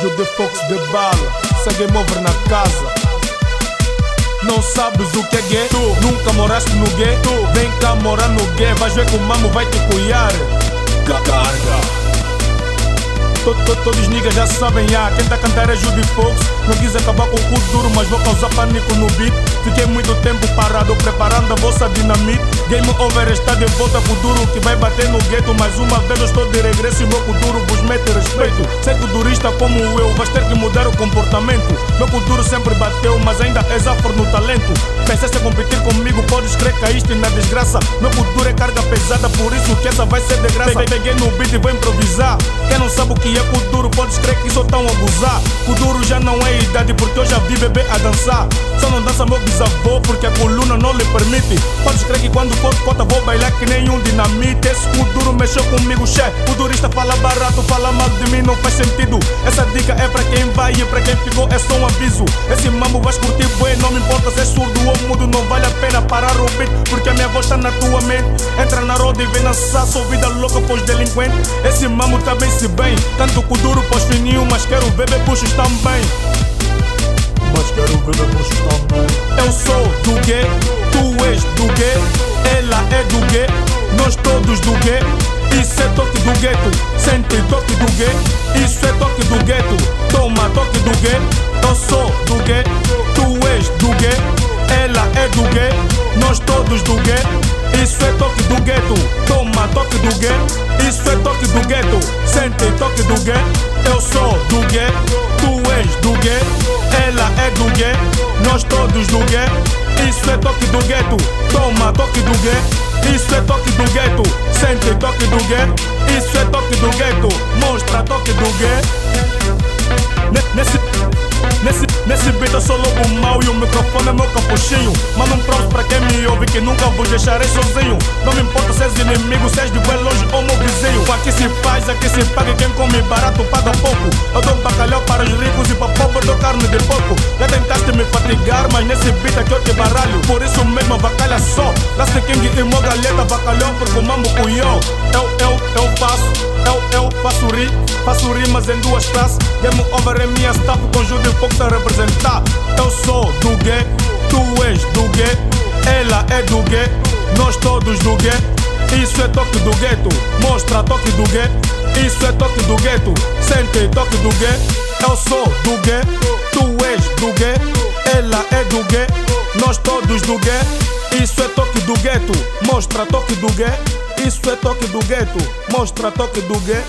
Jude Fox de bala, segue mover na casa. Não sabes o que é gay? Tu nunca moraste no gueto? Vem cá morar no gay, vais ver que o mamo vai te cuiar. Carga. Todos os niggas já sabem, ah, quem tá a cantar é Judy Fox. Não quis acabar com o cu duro, mas vou causar pânico no beat. Fiquei muito tempo parado, preparando a vossa dinamite. Game over está de volta com o duro que vai bater no gueto. Mais uma vez eu estou de regresso e meu duro vos mete respeito. Sei que durista como eu, vais ter que mudar o comportamento. Meu duro sempre bateu, mas ainda és afro no talento. Pensaste competir comigo, podes crer que caíste na desgraça. Meu duro é carga pesada, por isso que essa vai ser de graça. Peguei no beat e vou improvisar. Quem não sabe o que é duro, podes crer que só tão abusar. duro já não é idade, porque eu já vi bebê a dançar. Só não dança meu bisavô, porque a coluna não lhe permite. Podes crer que quando for cota vou bailar que nenhum dinamite. Esse duro mexeu comigo, chefe. O durista fala barato, fala mal de mim, não faz sentido. Essa dica é pra quem vai e pra quem ficou é só um aviso. Esse mambo vais curtir, bué, não me importa se é surdo ou mudo, não vale a pena parar o beat, porque a minha voz tá na tua mente. Entra na roda e vem dançar, sou vida louca pros delinquentes. Esse mambo também se bem, tanto com duro pós fininho, mas quero ver puxos também. Mas quero ver puxos todos do gay. Isso é toque do gueto, sente toque do gay. Isso é toque do gueto, toma toque do gay. Eu sou do gay, tu és do gay, ela é do gay, nós todos do gay. Isso é toque do gueto, toma toque do gay. Isso é toque do gueto, sente toque do gay. Eu sou do gay, tu és do gay, ela é do gay, nós todos do gay. Isso é toque do gueto, toma toque do gay. Isso é toque gueto, sente toque do gay. Isso é toque do gueto, mostra toque do gay. E microfone é meu capuchinho. Manda um props pra quem me ouve que nunca vos deixarei sozinho. Não me importa se és inimigo, se és de bem longe ou meu vizinho. Aqui se faz, aqui se paga. Quem come barato paga pouco. Eu dou bacalhau para os ricos e para pobre dou carne de pouco. Já tentaste me fatigar, mas nesse beat aqui eu te baralho. Por isso mesmo, vacalha só. Last King e Mogaleta, bacalhau porque o mambo. Eu, eu, eu faço, eu, eu faço rir. Faço rimas em duas classes. Game over é minha staff com Judy Fox a representar. Eu sou do gay, tu és do gay, ela é do gay, nós todos do gay. Isso é toque do gueto, mostra toque do gay. Isso é toque do gueto, sente toque do gay. Eu sou do gay, tu és do gay, ela é do gay, nós todos do gay. Isso é toque do gueto, mostra toque do gay. Isso é toque do gueto, mostra toque do gay.